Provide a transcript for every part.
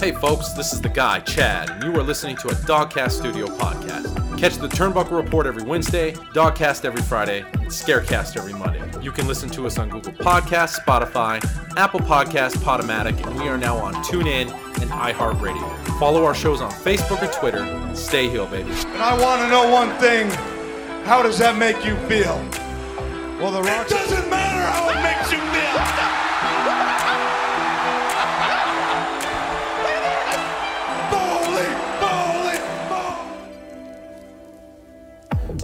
Hey folks, this is the guy, Chad, and you are listening to a Dogcast Studio podcast. Catch the Turnbuckle Report every Wednesday, Dogcast every Friday, and Scarecast every Monday. You can listen to us on Google Podcasts, Spotify, Apple Podcasts, Podomatic, and we are now on TuneIn and iHeartRadio. Follow our shows on Facebook or Twitter. Stay healed, baby. And I want to know one thing. How does that make you feel? Well, the Rock.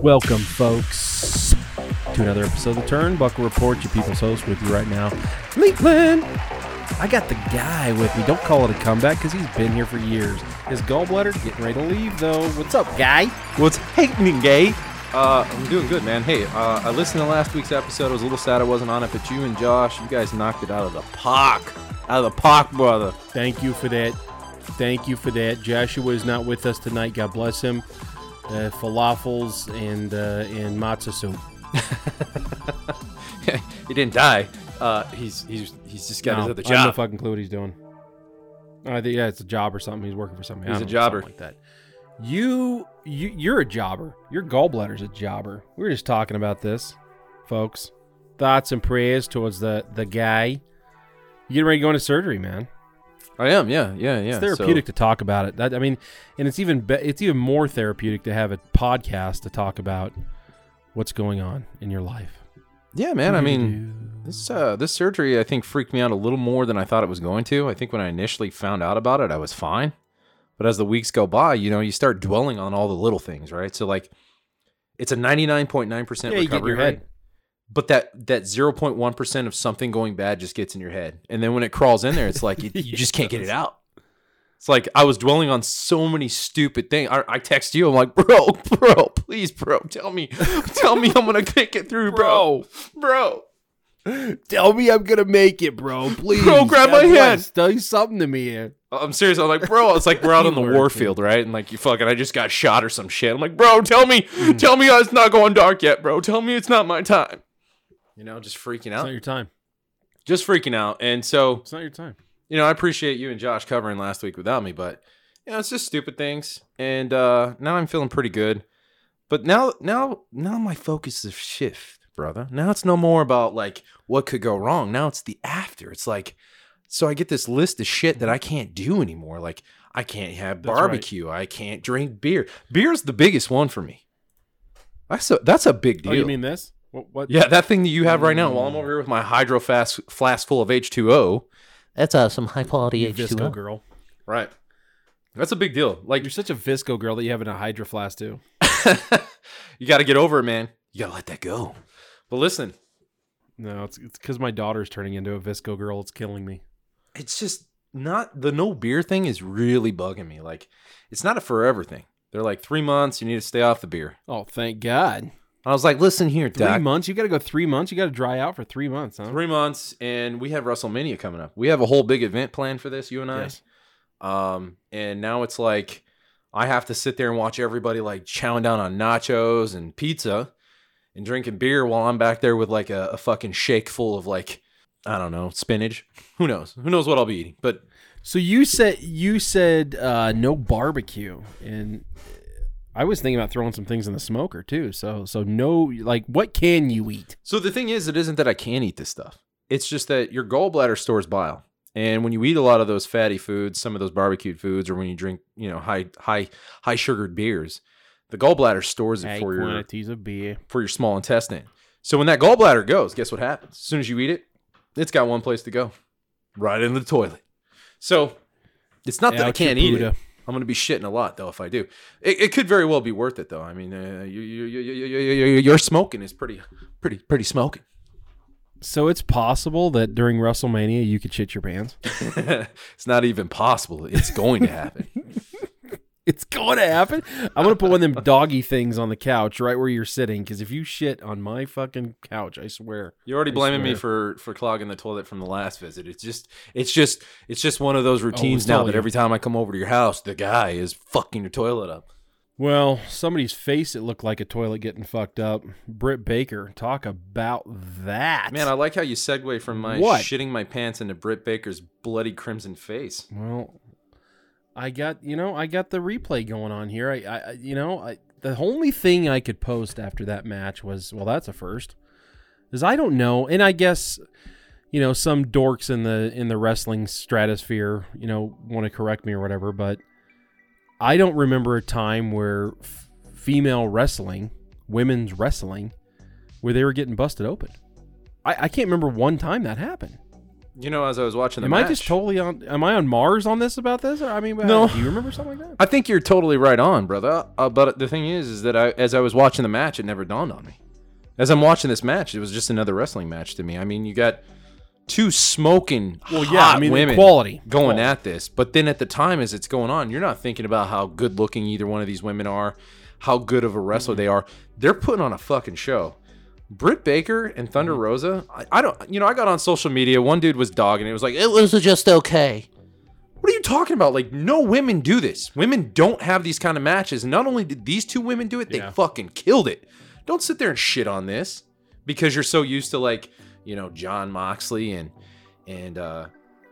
Welcome, folks, to another episode of the Turnbuckle Report. Your people's host with you right now, Leapland. I got the guy with me. Don't call it a comeback because he's been here for years. His gallbladder getting ready to leave, though. What's up, guy? What's happening, gay? Uh, I'm doing good, man. Hey, uh, I listened to last week's episode. I was a little sad I wasn't on it, but you and Josh, you guys knocked it out of the park. Out of the park, brother. Thank you for that. Thank you for that. Joshua is not with us tonight. God bless him. Uh, falafels and uh, and matzo soup. he didn't die. Uh, he's he's he's just got No, his other I have no fucking clue what he's doing. I think yeah, it's a job or something. He's working for something. He's a know, jobber. like that. You you you're a jobber. Your gallbladder's a jobber. We were just talking about this, folks. Thoughts and prayers towards the the guy. You getting ready to go into surgery, man. I am, yeah, yeah, yeah. It's therapeutic to talk about it. That I mean, and it's even be, it's even more therapeutic to have a podcast to talk about what's going on in your life. Yeah, man. I mean, this uh, this surgery I think freaked me out a little more than I thought it was going to. I think when I initially found out about it, I was fine. But as the weeks go by, you know, you start dwelling on all the little things, right? So like, it's a ninety nine point nine percent Yeah, you get in recovery your rate. head. But that that zero point one percent of something going bad just gets in your head, and then when it crawls in there, it's like it, you just can't get it out. It's like I was dwelling on so many stupid things. I, I text you, I'm like, bro, bro, please, bro, tell me, tell me I'm gonna make it through, bro, bro. Tell me I'm gonna make it, bro. Please, Bro, grab my hand. Tell you something to me here. I'm serious. I'm like, bro, it's like we're out on the Keyword, war field, right? And like you fucking, I just got shot or some shit. I'm like, bro, tell me, mm. tell me it's not going dark yet, bro. Tell me it's not my time. You know, just freaking It's out, not your time. just freaking out. And so It's not your time. you know, I appreciate you and Josh covering last week without me, but you know, it's just stupid things. And uh now I'm feeling pretty good. But now now now my focus is shift, brother. Now it's no more about like what could go wrong. Now it's the after. It's like so I get this list of shit that I can't do anymore. Like I can't have That's right. barbecue. I can't drink beer. Beer's the biggest one for me. That's a that's a big deal. Oh, you mean this? What? what? yeah, that thing that you have right now while I'm over here with my hydro flask flask full of H2O. That's uh, some high quality H2O. girl. Right. That's a big deal. Like You're such a VSCO girl that you have in a Hydro Flask too. you got to get over it, man. You got to let that go. But listen, No, it's it's because my daughter's turning into a VSCO girl. It's killing me. it's just not the no beer thing is really bugging me. Like, it's not a forever thing. They're like three months. You need to stay off the beer. Oh, thank God. I was like, listen here, Three Doc. months. You got to go three months. You got to dry out for three months, huh? Three months, and we have WrestleMania coming up. We have a whole big event planned for this, you and I. Yes. Um, and now it's like I have to sit there and watch everybody like chowing down on nachos and pizza and drinking beer while I'm back there with like a, a fucking shake full of like I don't know spinach. Who knows? Who knows what I'll be eating? But So you said you said uh, no barbecue, and I was thinking about throwing some things in the smoker too. So so no, like what can you eat? so the thing is, it isn't that I can't eat this stuff. It's just that your gallbladder stores bile. And when you eat a lot of those fatty foods, some of those barbecued foods, or when you drink, you know, high high high sugared beers, the gallbladder stores it High for your quantities of beer. for your small intestine. So when that gallbladder goes, guess what happens? As soon as you eat it, it's got one place to go, right in the toilet. So it's not that I Out your can't eat it. I'm going to be shitting a lot though if I do. It, it could very well be worth it though. I mean, uh, you, you, you, you, you, your smoking is pretty, pretty, pretty smoking. So it's possible that during WrestleMania you could shit your pants. it's not even possible. It's going to happen. It's going to happen. I'm gonna put one of them doggy things on the couch right where you're sitting. Because if you shit on my fucking couch, I swear. You're already I blaming me for for clogging the toilet from the last visit. It's just it's just it's just one of those oh, routines it's now that every time I come over to your house, the guy is fucking your toilet up. Well, somebody's face it looked like a toilet getting fucked up. Britt Baker, talk about that. Man, I like how you segue from my What? shitting my pants into Britt Baker's bloody crimson face. well, I got you know I got the replay going on here. I, I you know I, the only thing I could post after that match was well that's a first, is I don't know, and I guess you know some dorks in the in the wrestling stratosphere you know want to correct me or whatever, but I don't remember a time where f- female wrestling, women's wrestling, where they were getting busted open. I, I can't remember one time that happened. You know, as I was watching the match Am match, I just totally on? Am I on Mars on this about this? Or, I mean, No. uh, do you remember something like that? I think you're totally right on, brother. Uh, but the thing is, is that I, as I was watching the match, it never dawned on me. As I'm watching this match, it was just another wrestling match to me. I mean, you got two smoking, Well, hot yeah, I mean, women quality. going Quality. at this. But then at the time, as it's going on, you're not thinking about how good looking either one of these women are, how good of a wrestler they are. They're putting on a fucking show. Britt Baker and Thunder Mm-hmm. Rosa, I, I don't, you know, I got on social media. One dude was dogging it. Was like, It was just okay. what are you talking about? Like, no women do this. Women don't have these kind of matches. And not only did these two women do it, they Yeah. fucking killed it. Don't sit there and shit on this because you're so used to like, you know, Jon Moxley and and uh,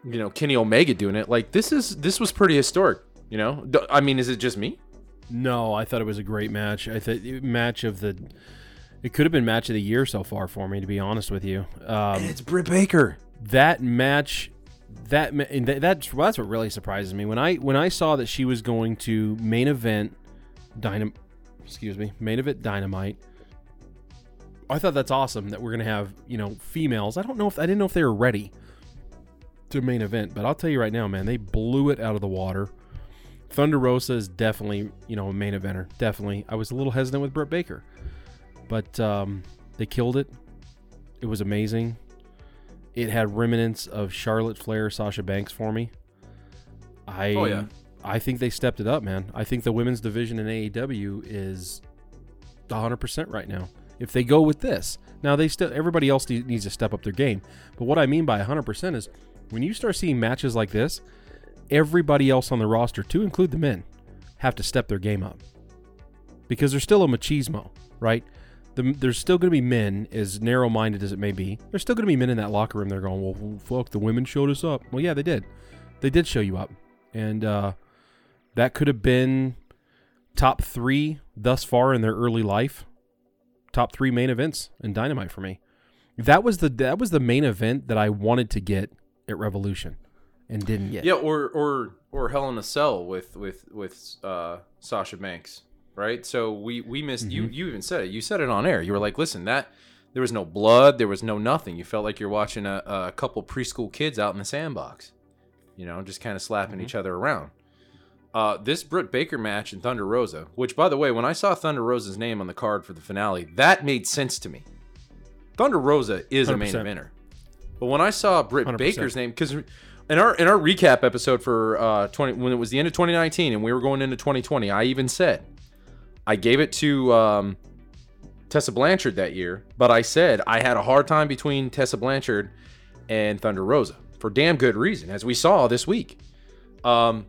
you know Kenny Omega doing it. Like, this is this was pretty historic. You know, I mean, is it just me? No, I thought it was a great match. I thought match of the. It could have been match of the year so far for me, to be honest with you. Um, It's Britt Baker. that match, that and that, that's that's what really surprises me when I when I saw that she was going to main event, dynam, excuse me, main event dynamite. I thought that's awesome that we're gonna have you know females. I don't know if I didn't know if they were ready to main event, but I'll tell you right now, man, they blew it out of the water. Thunder Rosa is definitely you know a main eventer. Definitely, I was a little hesitant with Britt Baker, but um, they killed it. It was amazing. It had remnants of Charlotte Flair, Sasha Banks for me. I Oh, yeah. I think they stepped it up, man. I think the women's division in AEW is 100% right now. If they go with this. Now they still everybody else ne- needs to step up their game. But what I mean by 100% is when you start seeing matches like this, everybody else on the roster, to include the men, have to step their game up. Because there's still a machismo, right? The, there's still going to be men, as narrow minded as it may be, there's still going to be men in that locker room. They're going, well, fuck, the women showed us up. Well, yeah, they did. They did show you up. And uh, that could have been top three thus far in their early life. Top three main events in Dynamite for me. That was the that was the main event that I wanted to get at Revolution, and didn't get. Yeah, or or or Hell in a Cell with with with uh, Sasha Banks, right? So we we missed you. Mm-hmm. You even said it. You said it on air. You were like, "Listen, that there was no blood, there was no nothing. You felt like you're watching a, a couple preschool kids out in the sandbox, you know, just kind of slapping Mm-hmm. each other around." Uh, this Britt Baker match and Thunder Rosa, which by the way, when I saw Thunder Rosa's name on the card for the finale, that made sense to me. Thunder Rosa is a main eventer. But when I saw Britt 100%. Baker's name, because in our in our recap episode for uh, twenty when it was the end of 2019 and we were going into 2020, I even said I gave it to um, Tessa Blanchard that year, but I said I had a hard time between Tessa Blanchard and Thunder Rosa for damn good reason, as we saw this week. Um,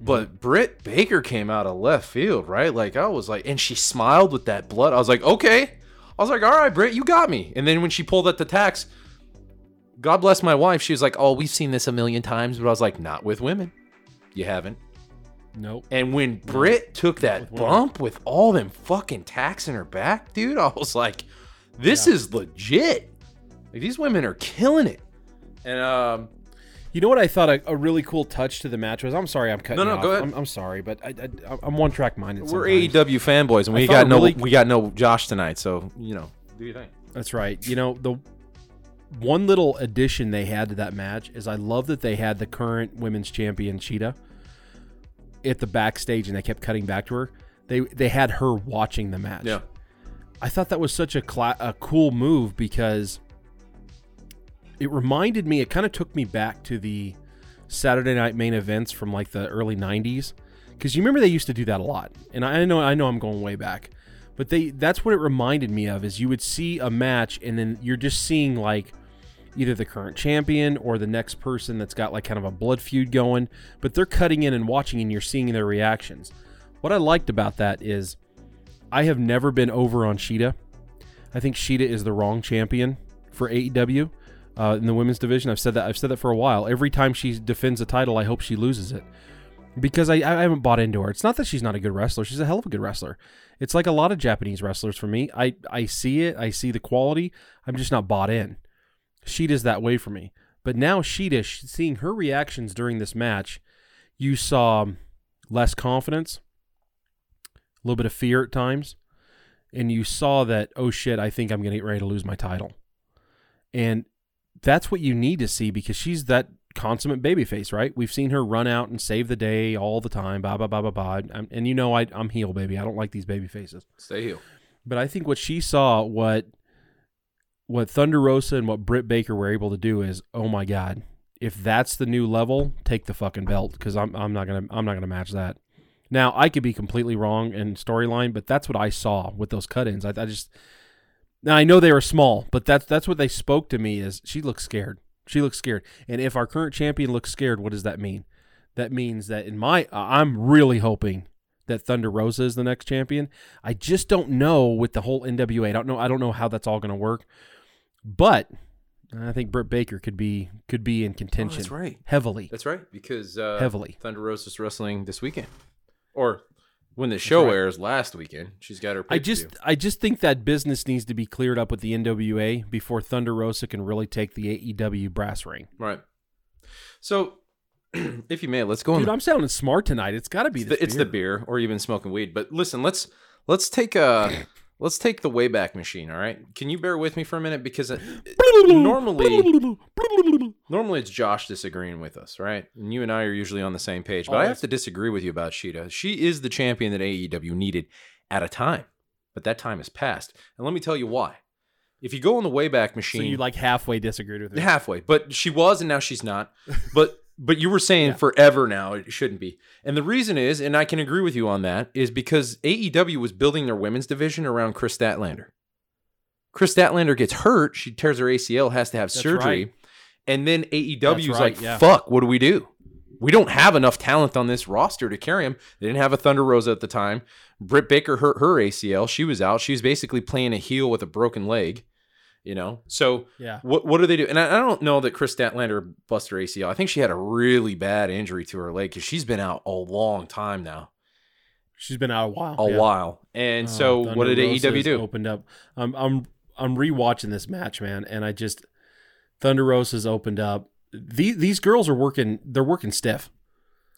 but Britt Baker came out of left field, right? Like I was like, and she smiled with that blood. I was like, okay. I was like, all right, Britt, you got me. And then when she pulled at the tax, God bless my wife. She was like, oh, we've seen this a million times, but I was like, not with women. You haven't. Nope. And when Britt took that with bump with all them fucking tacks in her back, dude, I was like, this is legit. Like these women are killing it. And um, You know what I thought a, a really cool touch to the match was? I'm sorry, I'm cutting. No, no, off. go ahead. I'm, I'm sorry, but I, I, I'm one track minded. we're sometimes. AEW fanboys, and we got no really- we got no Josh tonight. So you know, do you think? That's right. You know, the one little addition they had to that match is I love that they had the current women's champion Shida at the backstage and they kept cutting back to her. They they had her watching the match. Yeah. I thought that was such a cla- a cool move because it reminded me. It kind of took me back to the Saturday night main events from like the early '90s, because you remember they used to do that a lot. And I know I know I'm going way back, but they that's what it reminded me of. Is you would see a match and then you're just seeing like either the current champion or the next person that's got like kind of a blood feud going, but they're cutting in and watching and you're seeing their reactions. What I liked about that is I have never been over on Shida. I think Shida is the wrong champion for AEW uh, in the women's division. I've said that. I've said that for a while. Every time she defends a title, I hope she loses it. because I, I haven't bought into her. It's not that she's not a good wrestler. She's a hell of a good wrestler. It's like a lot of Japanese wrestlers for me. I, I see it. I see the quality. I'm just not bought in. Shida's that way for me. But now Shida, seeing her reactions during this match, you saw less confidence, a little bit of fear at times, and you saw that, oh shit, I think I'm going to get ready to lose my title. And that's what you need to see because she's that consummate babyface, right? We've seen her run out and save the day all the time, blah blah blah blah blah. And you know, I, I'm heel, baby. I don't like these baby faces. Stay heel. But I think what she saw, what what Thunder Rosa and what Britt Baker were able to do is, oh my god, if that's the new level, take the fucking belt because I'm I'm not gonna I'm not gonna match that. Now I could be completely wrong in storyline, but that's what I saw with those cut-ins. I, I just now I know they were small, but that's that's what they spoke to me is she looks scared. She looks scared, and if our current champion looks scared, what does that mean? That means that in my I'm really hoping that Thunder Rosa is the next champion. I just don't know with the whole NWA. I don't know. I don't know how that's all going to work. But I think Britt Baker could be could be in contention. Oh, that's right. Heavily. That's right, because uh, Heavily. Thunder Rose is wrestling this weekend, or when the show right. airs last weekend. She's got her. I just I just think that business needs to be cleared up with the NWA before Thunder Rosa can really take the AEW brass ring. right. So, if you may, let's go. Dude, on I'm sounding smart tonight. It's got to be it's, the, it's the beer, or you've been smoking weed. But listen, let's let's take a let's take the Wayback Machine. All right, can you bear with me for a minute because uh, normally normally it's Josh disagreeing with us, right? And you and I are usually on the same page, but I have to disagree with you about Shida. She is the champion that AEW needed at a time, but that time has passed. And let me tell you why. If you go on the Wayback So Machine, you like halfway disagreed with me. halfway, but she was and now she's not. But but you were saying forever now it shouldn't be. And the reason is, and I can agree with you on that, is because AEW was building their women's division around Kris Statlander. Kris Statlander gets hurt, she tears her ACL, has to have That's surgery. right. And then AEW is right, like, yeah. fuck, what do we do? We don't have enough talent on this roster to carry him. They didn't have a Thunder Rosa at the time. Britt Baker hurt her ACL. She was out. She was basically playing a heel with a broken leg. You know, so Yeah. what what do they do? And I, I don't know that Kris Statlander busted her ACL. I think she had a really bad injury to her leg because she's been out a long time now, She's been out a while. a yeah. while. And Oh, so Thunder what did Rosa's AEW do? Opened up. I'm I'm I'm rewatching this match, man, and I just Thunder Rosa's opened up. These these girls are working. They're working stiff.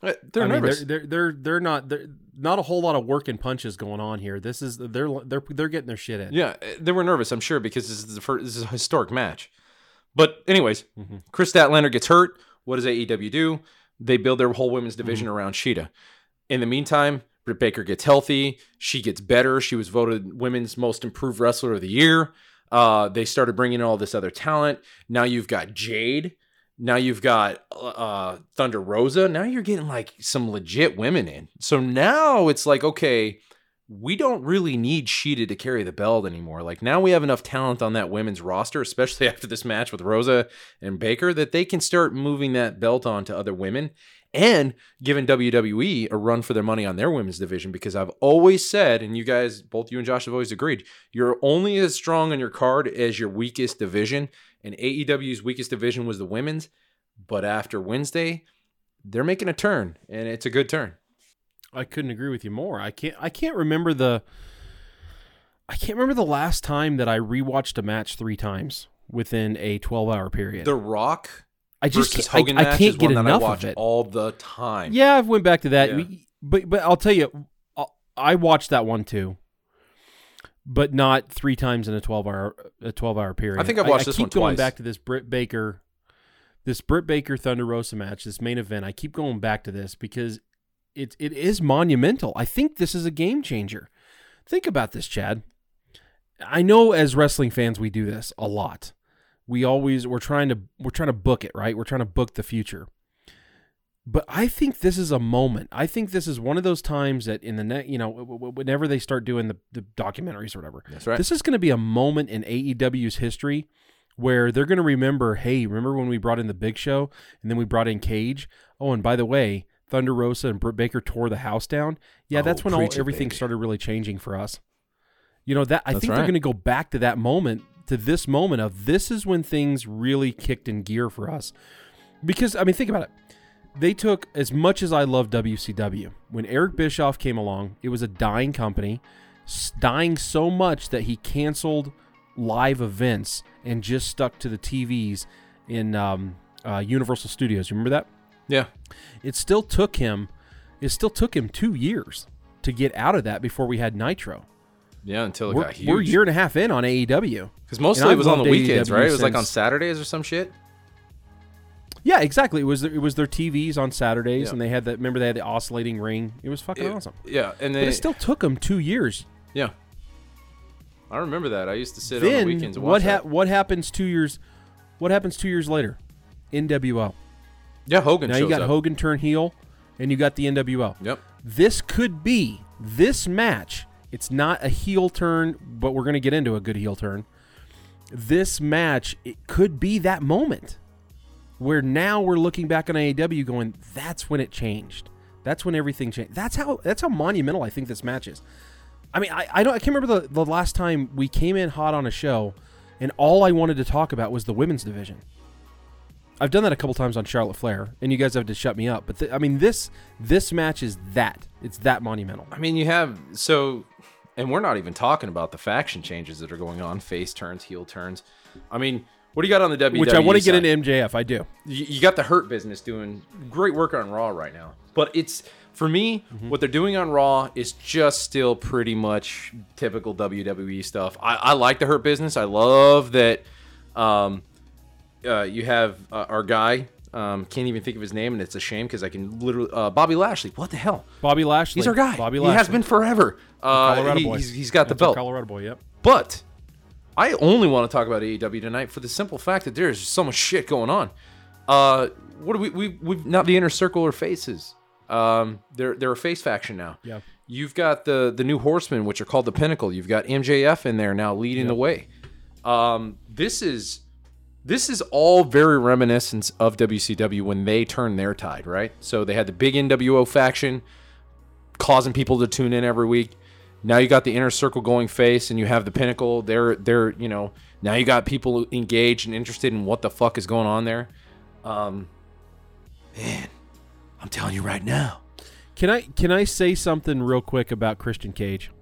Uh, They're I mean, nervous. they're, they're they're they're not they're not a whole lot of work working punches going on here. This is they're they're they're getting their shit in. yeah, uh, they were nervous. I'm sure because this is the first. This is a historic match. But anyways, Mm-hmm. Kris Statlander gets hurt. What does AEW do? They build their whole women's division Mm-hmm. around Shida. In the meantime, Britt Baker gets healthy. She gets better. She was voted women's most improved wrestler of the year. Uh, they started bringing in all this other talent. Now you've got Jade. Now you've got uh, Thunder Rosa. Now you're getting like some legit women in. So now it's like, okay, we don't really need Shida to carry the belt anymore. Like now we have enough talent on that women's roster, especially after this match with Rosa and Baker, that they can start moving that belt on to other women and giving WWE a run for their money on their women's division. Because I've always said, and you guys, both you and Josh have always agreed, you're only as strong on your card as your weakest division. And AEW's weakest division was the women's. But after Wednesday, they're making a turn, and it's a good turn. I couldn't agree with you more. I can't I can't remember the I can't remember the last time that I rewatched a match three times within a 12 hour period. The Rock I just can't, I- Hogan I, match can't is get one that enough I watch of it. all the time. Yeah, I've went back to that. Yeah. But but I'll tell you, I- I watched that one too, but not three times in a twelve hour a twelve hour period. I think I've watched I, this keep one going twice. back to this Britt Baker, this Britt Baker Thunder Rosa match, this main event. I keep going back to this because it it is monumental. I think this is a game changer. Think about this, Chad. I know as wrestling fans we do this a lot. We always we're trying to we're trying to book it, right? We're trying to book the future. But I think this is a moment. I think this is one of those times that in the net, you know, whenever they start doing the, the documentaries or whatever, That's right. this is going to be a moment in AEW's history where they're going to remember, hey, remember when we brought in the Big Show and then we brought in Cage? Oh, and by the way, Thunder Rosa and Britt Baker tore the house down. Yeah, Oh, that's when all, everything baby. started really changing for us. You know that I That's think right. they're going to go back to that moment, to this moment of this is when things really kicked in gear for us. Because I mean, think about it. They took as much as I love WCW. When Eric Bischoff came along, it was a dying company, dying so much that he canceled live events and just stuck to the TVs in um, uh, Universal Studios. You remember that? Yeah. It still took him. It still took him two years to get out of that before we had Nitro. Yeah, until it We're, got huge. we're a year and a half in on AEW. Because mostly And it was on the weekends, AEW right? It was like on Saturdays or some shit. Yeah, exactly. It was it was their TVs on Saturdays, Yeah. and they had that. Remember, they had the oscillating ring. It was fucking Yeah, awesome. Yeah, and But then it still took them two years. yeah. I remember that. I used to sit on the weekends and what ha- what happens two years? What happens two years later? NWO. Yeah, Hogan Now you got up. Hogan turn heel, and you got the NWO. Yep. This could be this match. It's not a heel turn, but we're going to get into a good heel turn. This match, it could be that moment where now we're looking back on AEW going, that's when it changed. That's when everything changed. That's how that's how monumental I think this match is. I mean, I, I don't I can't remember the, the last time we came in hot on a show and all I wanted to talk about was the women's division. I've done that a couple times on Charlotte Flair, and you guys have to shut me up. But th- I mean, this this match is that it's that monumental. I mean, you have so, and we're not even talking about the faction changes that are going on, face turns, heel turns. I mean, what do you got on the WWE? Which I want to get into MJF. I do. you, you got the hurt business doing great work on Raw right now. But it's for me, Mm-hmm. what they're doing on Raw is just still pretty much typical WWE stuff. I, I like the hurt business. I love that um, uh, you have uh, our guy. Um, can't even think of his name, and it's a shame because I can literally uh, Bobby Lashley. What the hell? Bobby Lashley. He's our guy. Bobby he Lashley. has been forever. Uh, Colorado he- boy. he's, he's got the That's our belt. Colorado boy. Yep. But I only want to talk about AEW tonight for the simple fact that there's so much shit going on. Uh, what do we we we've not the inner circle or faces. Um, they're they're a face faction now. Yeah. You've got the the new Horsemen, which are called the Pinnacle. You've got MJF in there now leading the way. Um, this is this is all very reminiscent of WCW when they turned their tide, right? So they had the big NWO faction causing people to tune in every week. Now you got the inner circle going face, and you have the pinnacle. They're they're you know now you got people engaged and interested in what the fuck is going on there. Um, man, I'm telling you right now. Can I can I say something real quick about Christian Cage?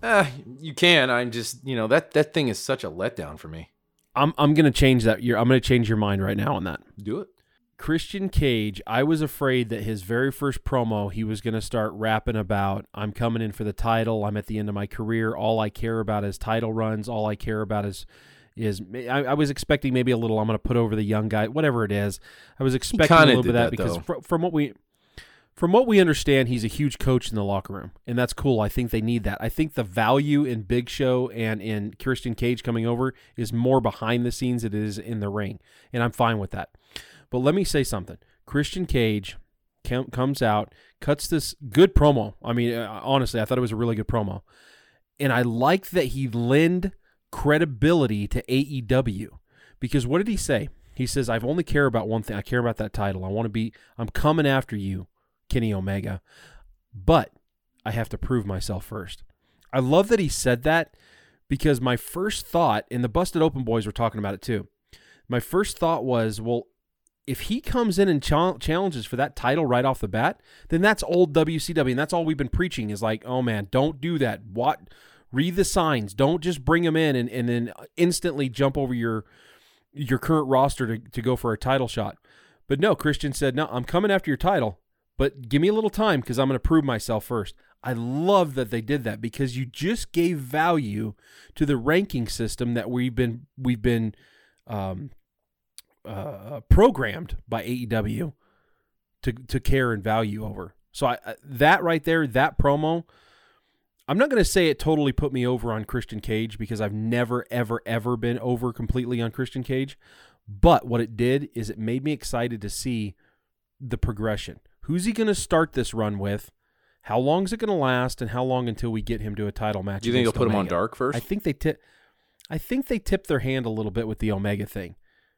Uh, you can. I'm just you know that that thing is such a letdown for me. I'm I'm gonna change that. Your I'm gonna change your mind right now on that. Do it. Christian Cage, I was afraid that his very first promo, he was going to start rapping about, I'm coming in for the title. I'm at the end of my career. All I care about is title runs. All I care about is, is I, I was expecting maybe a little, I'm going to put over the young guy, whatever it is. I was expecting a little bit of that, that, because fr- from what we, from what we understand, he's a huge coach in the locker room, and that's cool. I think they need that. I think the value in Big Show and in Christian Cage coming over is more behind the scenes than it is in the ring, and I'm fine with that. But let me say something. Christian Cage com- comes out, cuts this good promo. I mean, uh, honestly, I thought it was a really good promo. And I like that he lend credibility to AEW because what did he say? He says, I've only care about one thing. I care about that title. I want to be, I'm coming after you, Kenny Omega. But I have to prove myself first. I love that he said that because my first thought, and the Busted Open Boys were talking about it too. My first thought was, well, if he comes in and chal- challenges for that title right off the bat, then that's old WCW, and that's all we've been preaching is like, oh man, don't do that. What? Read the signs. Don't just bring him in and, and then instantly jump over your your current roster to, to go for a title shot. But no, Christian said, no, I'm coming after your title, but give me a little time because I'm going to prove myself first. I love that they did that because you just gave value to the ranking system that we've been we've been um, uh, programmed by AEW to to care and value over. So I, that right there, that promo, I'm not going to say it totally put me over on Christian Cage because I've never ever ever been over completely on Christian Cage, but what it did is it made me excited to see the progression. Who's he going to start this run with? How long is it going to last, and how long until we get him to a title match? Do you think they'll put him on dark first? I think they tip. I think they tipped their hand a little bit with the Omega thing,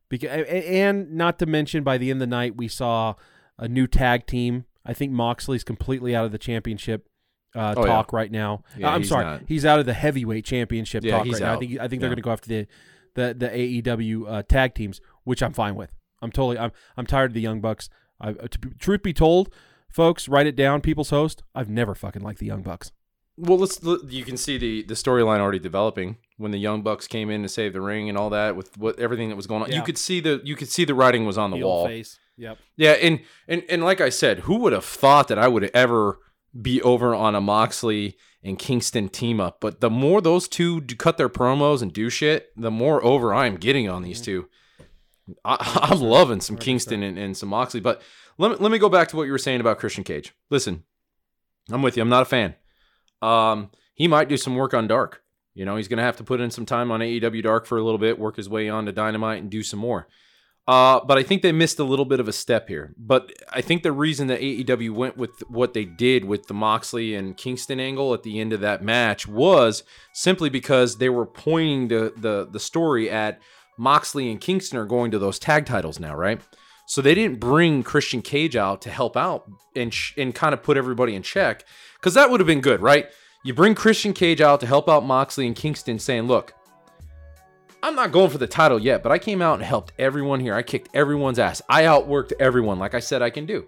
because and not to mention by the end of the night we saw a new tag team. I think Moxley's completely out of the championship uh, Oh, yeah. talk right now. Yeah, Uh, I'm he's sorry, not. he's out of the heavyweight championship Yeah, talk he's right now. I out. think I think they're going to go after the the the AEW uh, tag teams, which I'm fine with. I'm totally I'm I'm tired of the Young Bucks. I, uh, to, be- truth be told, folks, write it down. People's host. I've never fucking liked the Young Bucks. Well, let's you can see the the storyline already developing when the Young Bucks came in to save the ring and all that with what everything that was going on. You could see the you could see the writing was on the Heel wall. face. Yep. Yeah, and and and like I said, who would have thought that I would ever be over on a Moxley and Kingston team up? But the more those two do cut their promos and do shit, the more over I am getting on these two. I, I'm loving some Kingston and, and some Moxley. But let me let me go back to what you were saying about Christian Cage. Listen, I'm with you. I'm not a fan. Um, he might do some work on Dark. You know, he's gonna have to put in some time on AEW Dark for a little bit, work his way on to Dynamite, and do some more. Uh, but I think they missed a little bit of a step here. But I think the reason that AEW went with what they did with the Moxley and Kingston angle at the end of that match was simply because they were pointing the the, the story at Moxley and Kingston are going to those tag titles now, right? So they didn't bring Christian Cage out to help out and sh- and kind of put everybody in check because that would have been good, right? You bring Christian Cage out to help out Moxley and Kingston, saying, "Look, I'm not going for the title yet, but I came out and helped everyone here. I kicked everyone's ass. I outworked everyone, like I said I can do.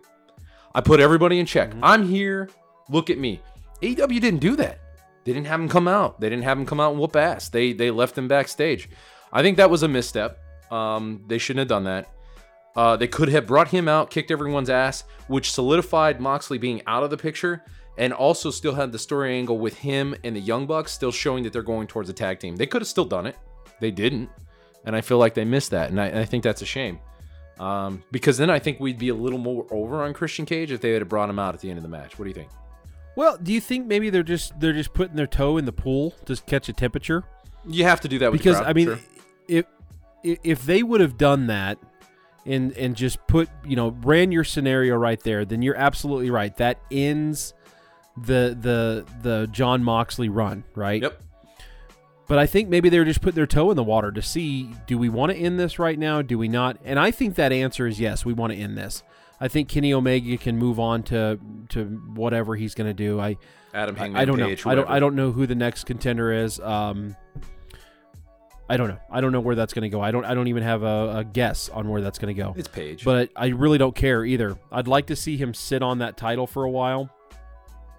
I put everybody in check. I'm here. Look at me. AEW didn't do that. They didn't have him come out. They didn't have him come out and whoop ass. They they left him backstage. I think that was a misstep. Um, they shouldn't have done that. Uh, they could have brought him out, kicked everyone's ass, which solidified Moxley being out of the picture, and also still had the story angle with him and the Young Bucks still showing that they're going towards a tag team. They could have still done it. They didn't. And I feel like they missed that. And I, and I think that's a shame. Um, because then I think we'd be a little more over on Christian Cage if they had brought him out at the end of the match. What do you think? Well, do you think maybe they're just they're just putting their toe in the pool to catch a temperature? You have to do that with because crowd, I mean, sure. if if if they would have done that and and just put you know ran your scenario right there, then you're absolutely right. That ends the the the Jon Moxley run, right? Yep. But I think maybe they were just putting their toe in the water to see do we want to end this right now? Do we not? And I think that answer is yes, we want to end this. I think Kenny Omega can move on to to whatever he's going to do. I Adam I, Hangman I don't Page, know. I don't. I don't know who the next contender is. Um, I don't know. I don't know where that's going to go. I don't. I don't even have a, a guess on where that's going to go. It's Page. But I really don't care either. I'd like to see him sit on that title for a while.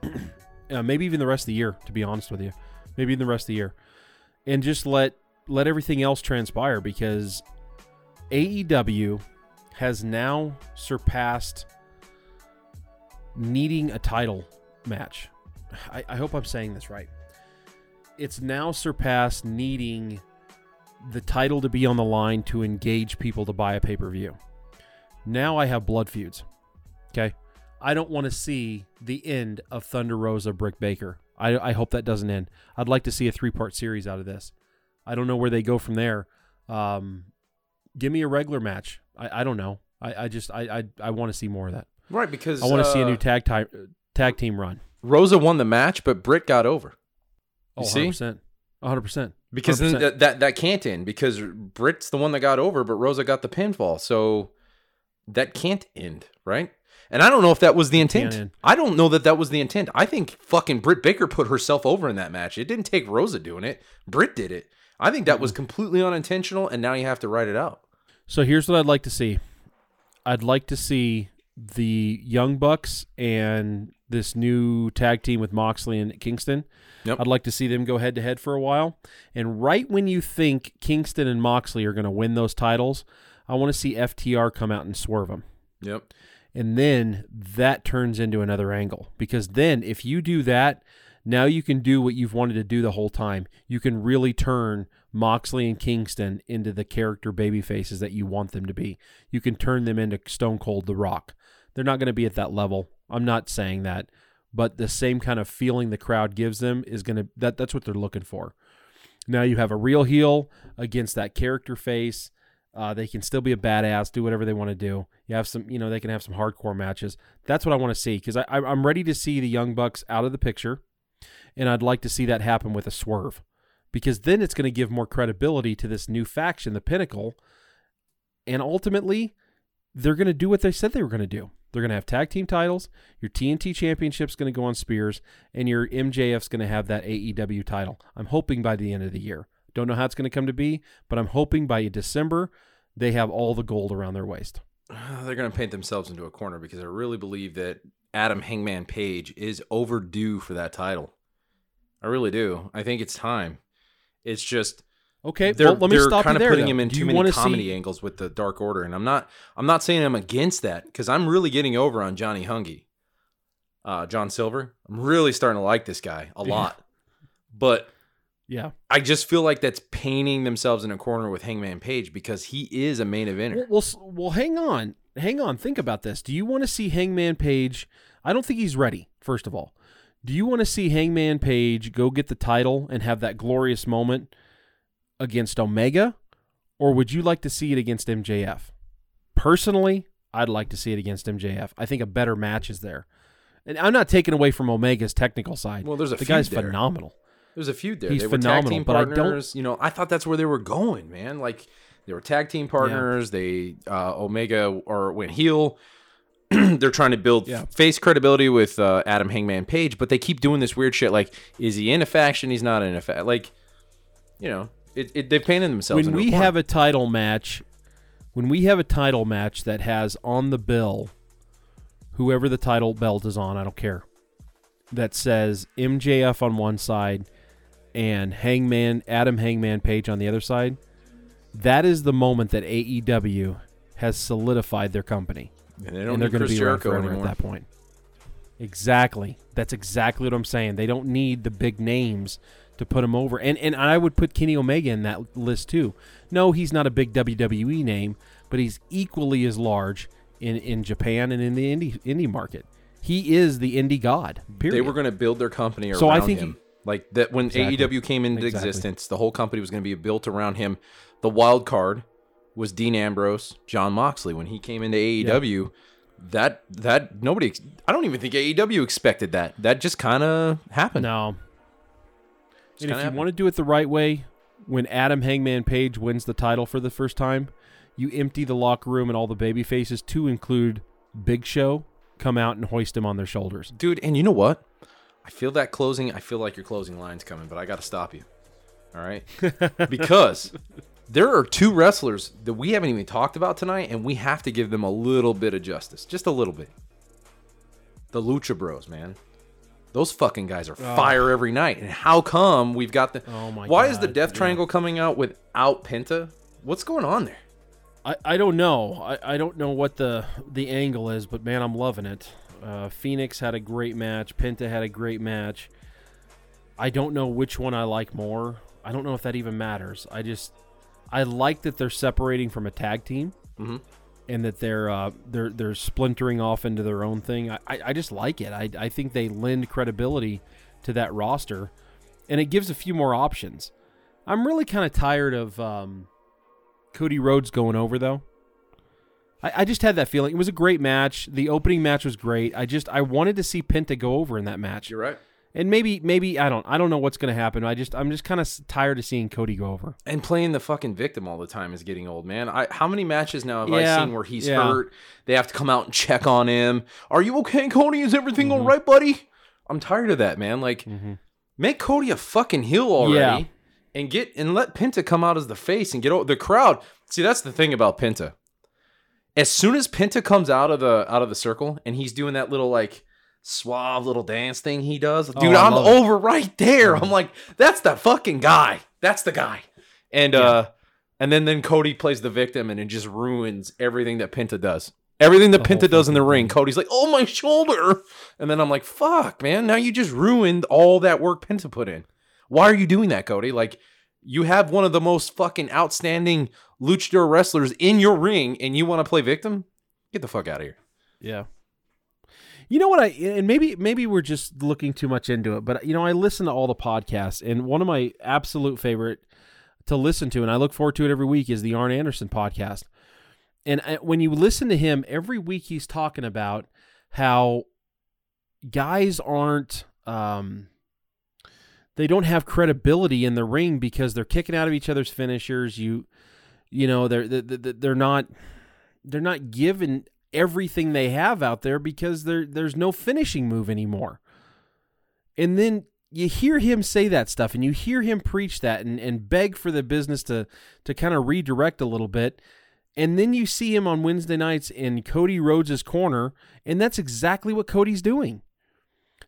uh, maybe even the rest of the year. To be honest with you, maybe even the rest of the year, and just let let everything else transpire because AEW has now surpassed needing a title match. I, I hope I'm saying this right. It's now surpassed needing the title to be on the line to engage people to buy a pay per view. Now I have blood feuds. Okay. I don't want to see the end of Thunder Rosa Britt Baker. I, I hope that doesn't end. I'd like to see a three part series out of this. I don't know where they go from there. Um, give me a regular match. I, I don't know. I, I just I I, I want to see more of that. right, because I want to see a uh, new tag ti- tag team run. Rosa won the match, but Britt got over. Oh, You see? 100%. 100%. Because 100%. that, that that can't end because Britt's the one that got over, but Rosa got the pinfall. So that can't end, right? And I don't know if that was the intent. I don't know that that was the intent. I think fucking Britt Baker put herself over in that match. It didn't take Rosa doing it. Britt did it. I think that was completely unintentional, and now you have to write it out. So here's what I'd like to see. I'd like to see the Young Bucks and this new tag team with Moxley and Kingston. Yep. I'd like to see them go head to head for a while. And right when you think Kingston and Moxley are going to win those titles, I want to see FTR come out and swerve them. Yep. And then that turns into another angle. Because then if you do that, now you can do what you've wanted to do the whole time. You can really turn Moxley and Kingston into the character baby faces that you want them to be. You can turn them into Stone Cold The Rock. They're not going to be at that level. I'm not saying that, but the same kind of feeling the crowd gives them is going to that that's what they're looking for. Now you have a real heel against that character face. Uh, they can still be a badass, do whatever they want to do. You have some, you know, they can have some hardcore matches. That's what I want to see because I'm ready to see the Young Bucks out of the picture, and I'd like to see that happen with a swerve, because then it's going to give more credibility to this new faction, the Pinnacle, and ultimately, they're going to do what they said they were going to do. They're going to have tag team titles. Your TNT championship's going to go on Spears, and your MJF's going to have that AEW title. I'm hoping by the end of the year. Don't know how it's going to come to be, but I'm hoping by December they have all the gold around their waist. they're going to paint themselves into a corner because I really believe that Adam Hangman Page is overdue for that title. I really do. I think it's time. It's just Okay, they're well, let me they're stop kind of there. putting though. him in Do too many comedy see, angles with the Dark Order, and I'm not I'm not saying I'm against that because I'm really getting over on Johnny Hungy, uh, John Silver. I'm really starting to like this guy a lot, but Yeah. I just feel like that's painting themselves in a corner with Hangman Page because he is a main eventer. Well, well, well, hang on, hang on. Think about this. Do you want to see Hangman Page? I don't think he's ready. First of all, do you want to see Hangman Page go get the title and have that glorious moment against Omega, or would you like to see it against MJF? Personally, I'd like to see it against MJF. I think a better match is there, and I'm not taking away from Omega's technical side. Well, there's a the guy's there. phenomenal. There's a feud there. He's they were tag phenomenal, team but I don't- partners. You know, I thought that's where they were going, man. Like they were tag team partners. They uh, Omega or went heel. They're trying to build Yeah. face credibility with uh, Adam Hangman Page, but they keep doing this weird shit. Like, is he in a faction? He's not in a faction. Like, you know, it, it, they've painted themselves. when into a we have a title match, when we have a title match that has on the bill, whoever the title belt is on, I don't care, that says MJF on one side and Hangman Adam Hangman Page on the other side, that is the moment that AEW has solidified their company, and they don't and they're need going to Chris Jericho anymore. at that point. Exactly. That's exactly what I'm saying. They don't need the big names to put him over. And and I would put Kenny Omega in that list too. No, he's not a big WWE name, but he's equally as large in, in Japan and in the indie indie market. He is the indie god. Period. They were going to build their company around So I think him. Like that when Exactly. AEW came into Exactly. existence, the whole company was going to be built around him. The wild card was Dean Ambrose, Jon Moxley. When he came into AEW, that that nobody, I don't even think AEW expected that. That just kind of happened. no. Just And if kinda you want to do it the right way, when Adam Hangman Page wins the title for the first time, you empty the locker room and all the baby faces to include Big Show come out and hoist him on their shoulders. dude. And you know what? I feel that closing. I feel like your closing line's coming, but I got to stop you. All right, because there are two wrestlers that we haven't even talked about tonight, and we have to give them a little bit of justice, just a little bit. The Lucha Bros, man. Those fucking guys are ah. fire every night. And how come we've got the? Oh my god? Why is the God, Death yeah. Triangle coming out without Penta? What's going on there? I, I don't know. I, I don't know what the the angle is, but man, I'm loving it. Uh, Fenix had a great match. Penta had a great match. I don't know which one I like more. I don't know if that even matters. I just I like that they're separating from a tag team, Mhm. and that they're uh, they're they're splintering off into their own thing. I, I, I just like it. I, I think they lend credibility to that roster, and it gives a few more options. I'm really kind of tired of um, Cody Rhodes going over though. I, I just had that feeling. It was a great match. The opening match was great. I just I wanted to see Penta go over in that match. You're right. And maybe maybe I don't I don't know what's going to happen. I just I'm just kind of tired of seeing Cody go over. And playing the fucking victim all the time is getting old, man. I how many matches now have Yeah, I seen where he's yeah. hurt? They have to come out and check on him. Are you okay, Cody? Is everything Mm-hmm. all right, buddy? I'm tired of that, man. Like, make Cody a fucking heel already, Yeah. and get and let Penta come out as the face and get over the crowd. See, that's the thing about Penta. As soon as Penta comes out of the out of the circle and he's doing that little like suave little dance thing he does, dude, Oh, I'm it. over right there. I'm like, that's the fucking guy. That's the guy. And uh and then then Cody plays the victim and it just ruins everything that Penta does. Everything that The Penta does in the ring. Cody's like, "Oh my shoulder," and then I'm like, "Fuck, man! Now you just ruined all that work Penta put in. Why are you doing that, Cody? Like, you have one of the most fucking outstanding luchador wrestlers in your ring, and you want to play victim? Get the fuck out of here." Yeah. You know what I and maybe maybe we're just looking too much into it, but you know I listen to all the podcasts and one of my absolute favorite to listen to and I look forward to it every week is the Arn Anderson podcast. And I, when you listen to him every week he's talking about how guys aren't um they don't have credibility in the ring because they're kicking out of each other's finishers. You you know they're they're, they're not they're not given everything they have out there because there there's no finishing move anymore. And then you hear him say that stuff and you hear him preach that and, and beg for the business to to kind of redirect a little bit. And then you see him on Wednesday nights in Cody Rhodes' corner, and that's exactly what Cody's doing.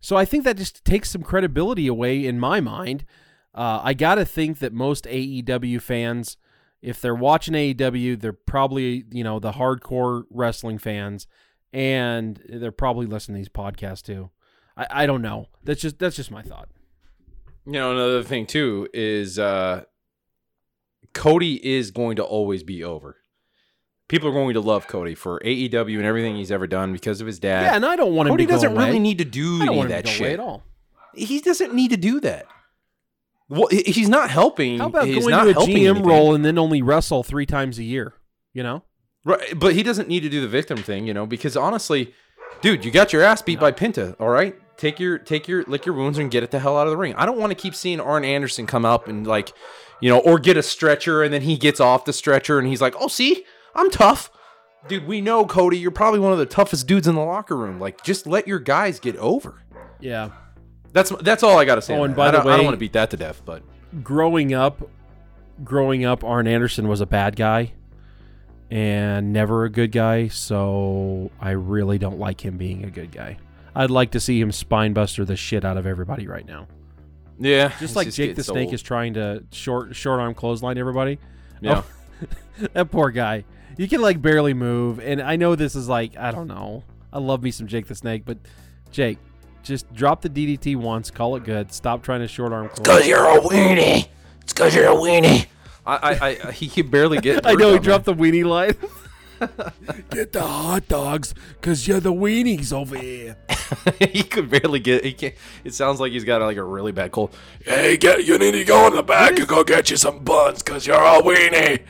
So I think that just takes some credibility away in my mind. Uh, I got to think that most AEW fans, if they're watching AEW, they're probably, you know, the hardcore wrestling fans, and they're probably listening to these podcasts too. I, I don't know. That's just that's just my thought. You know, another thing too is uh Cody is going to always be over. People are going to love Cody for AEW and everything he's ever done because of his dad. Yeah, and I don't want him Cody doesn't away. really need to do any of that away shit. at all. He doesn't need to do that. Well, he's not helping. How about he's going not to a GM anything. role and then only wrestle three times a year? You know, Right, but he doesn't need to do the victim thing, you know, because honestly, dude, you got your ass beat by Pinta, all right? Take your take your lick your wounds and get it the hell out of the ring. I don't want to keep seeing Arn Anderson come up and like, you know, or get a stretcher and then he gets off the stretcher and he's like, "Oh, see? I'm tough." Dude, we know Cody, you're probably one of the toughest dudes in the locker room. Like just let your guys get over. yeah. That's that's all I got to say. Oh, and by I the don't, I don't want to beat that to death, but Growing up, growing up, Arn Anderson was a bad guy and never a good guy. So I really don't like him being a good guy. I'd like to see him spinebuster the shit out of everybody right now. yeah, Just like Jake the Snake old. is trying to short short arm clothesline everybody. Yeah. Oh, that poor guy. You can like barely move, and I know this is like I don't know. I love me some Jake the Snake, but Jake, just drop the DDT once, call it good. Stop trying to short arm Because you're a weenie. It's because you're a weenie. I, I, I he can barely get. I know he words out, dropped the weenie line. Get the hot dogs, cause you're the weenies over here. he could barely get. He can't. It sounds like he's got like a really bad cold. Hey, get you need to go in the back and go get you some buns, cause you're a weenie.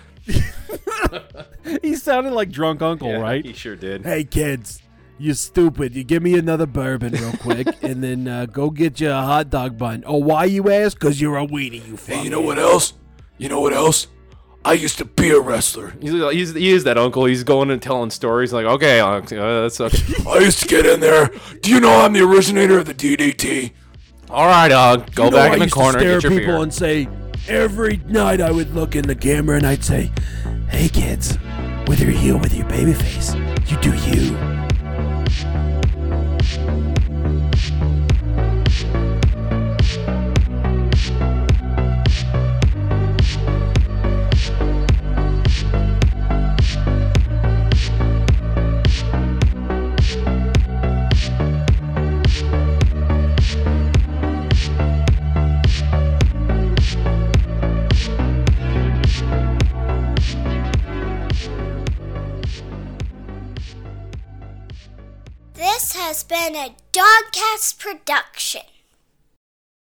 He sounded like drunk uncle, Yeah, right? He sure did. Hey kids, you stupid. You give me another bourbon real quick, and then uh, go get you a hot dog bun. Oh, why you ask? Cause you're a weenie, you fuck. Hey, you know what else? You know what else? I used to be a wrestler. He's, he's he is that uncle. He's going and telling stories like, okay, uh, that's okay. I used to get in there. Do you know I'm the originator of the DDT? all right, dog. Go You know, back I in the used corner. To stare Get your at people beer. and say every night I would look in the camera and I'd say, "Hey kids, whether you're heel with your baby face, you do you." Been a Dogcast production.